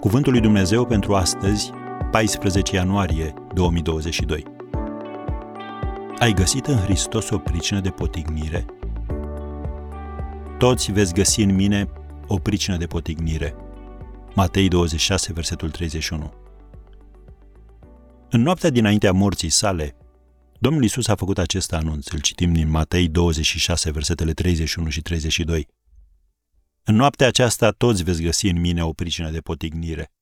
Cuvântul lui Dumnezeu pentru astăzi, 14 ianuarie 2022. Ai găsit în Hristos o pricină de potignire? Toți veți găsi în mine o pricină de potignire. Matei 26, versetul 31. În noaptea dinaintea morții sale, Domnul Isus a făcut acest anunț. Îl citim din Matei 26, versetele 31 și 32. În noaptea aceasta toți veți găsi în mine o pricină de potignire,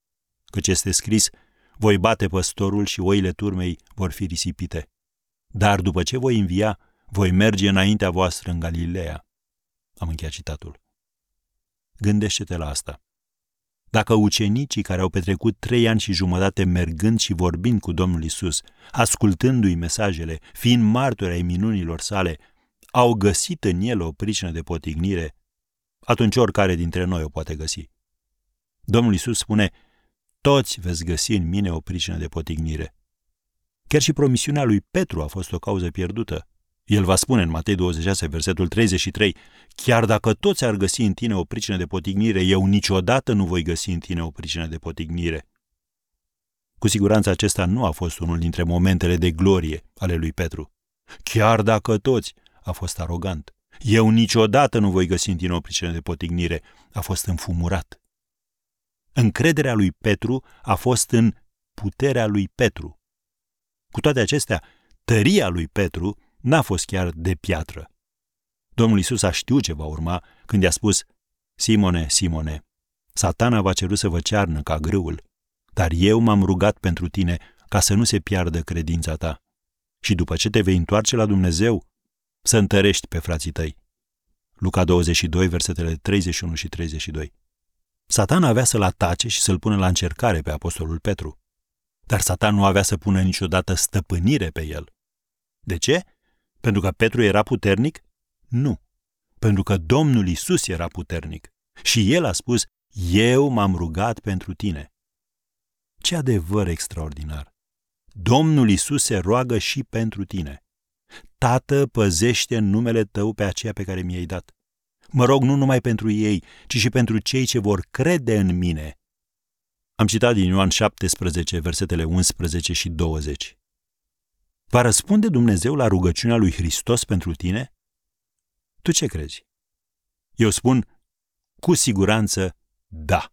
căci este scris, voi bate păstorul și oile turmei vor fi risipite. Dar după ce voi învia, voi merge înaintea voastră în Galileea. Am încheiat citatul. Gândește-te la asta. Dacă ucenicii care au petrecut trei ani și jumătate mergând și vorbind cu Domnul Isus, ascultându-i mesajele, fiind martori ai minunilor sale, au găsit în el o pricină de potignire, atunci oricare dintre noi o poate găsi. Domnul Isus spune, toți veți găsi în mine o pricină de potignire. Chiar și promisiunea lui Petru a fost o cauză pierdută. El va spune în Matei 26, versetul 33, Chiar dacă toți ar găsi în tine o pricină de potignire, eu niciodată nu voi găsi în tine o pricină de potignire. Cu siguranță acesta nu a fost unul dintre momentele de glorie ale lui Petru. Chiar dacă toți, a fost arogant. Eu niciodată nu voi găsi în tine o pricină de potignire. A fost înfumurat. Încrederea lui Petru a fost în puterea lui Petru. Cu toate acestea, tăria lui Petru n-a fost chiar de piatră. Domnul Isus a știut ce va urma când i-a spus, Simone, Simone, satana va ceru să vă cearnă ca grâul, dar eu m-am rugat pentru tine ca să nu se piardă credința ta. Și după ce te vei întoarce la Dumnezeu, să întărești pe frații tăi. Luca 22, versetele 31 și 32. Satan avea să-l atace și să-l pună la încercare pe apostolul Petru. Dar Satan nu avea să pună niciodată stăpânire pe el. De ce? Pentru că Petru era puternic? Nu. Pentru că Domnul Isus era puternic. Și el a spus, eu m-am rugat pentru tine. Ce adevăr extraordinar! Domnul Isus se roagă și pentru tine. Tată, păzește în numele tău pe aceea pe care mi-ai dat. Mă rog nu numai pentru ei, ci și pentru cei ce vor crede în mine. Am citat din Ioan 17, versetele 11 și 20. Va răspunde Dumnezeu la rugăciunea lui Hristos pentru tine? Tu ce crezi? Eu spun, cu siguranță, da.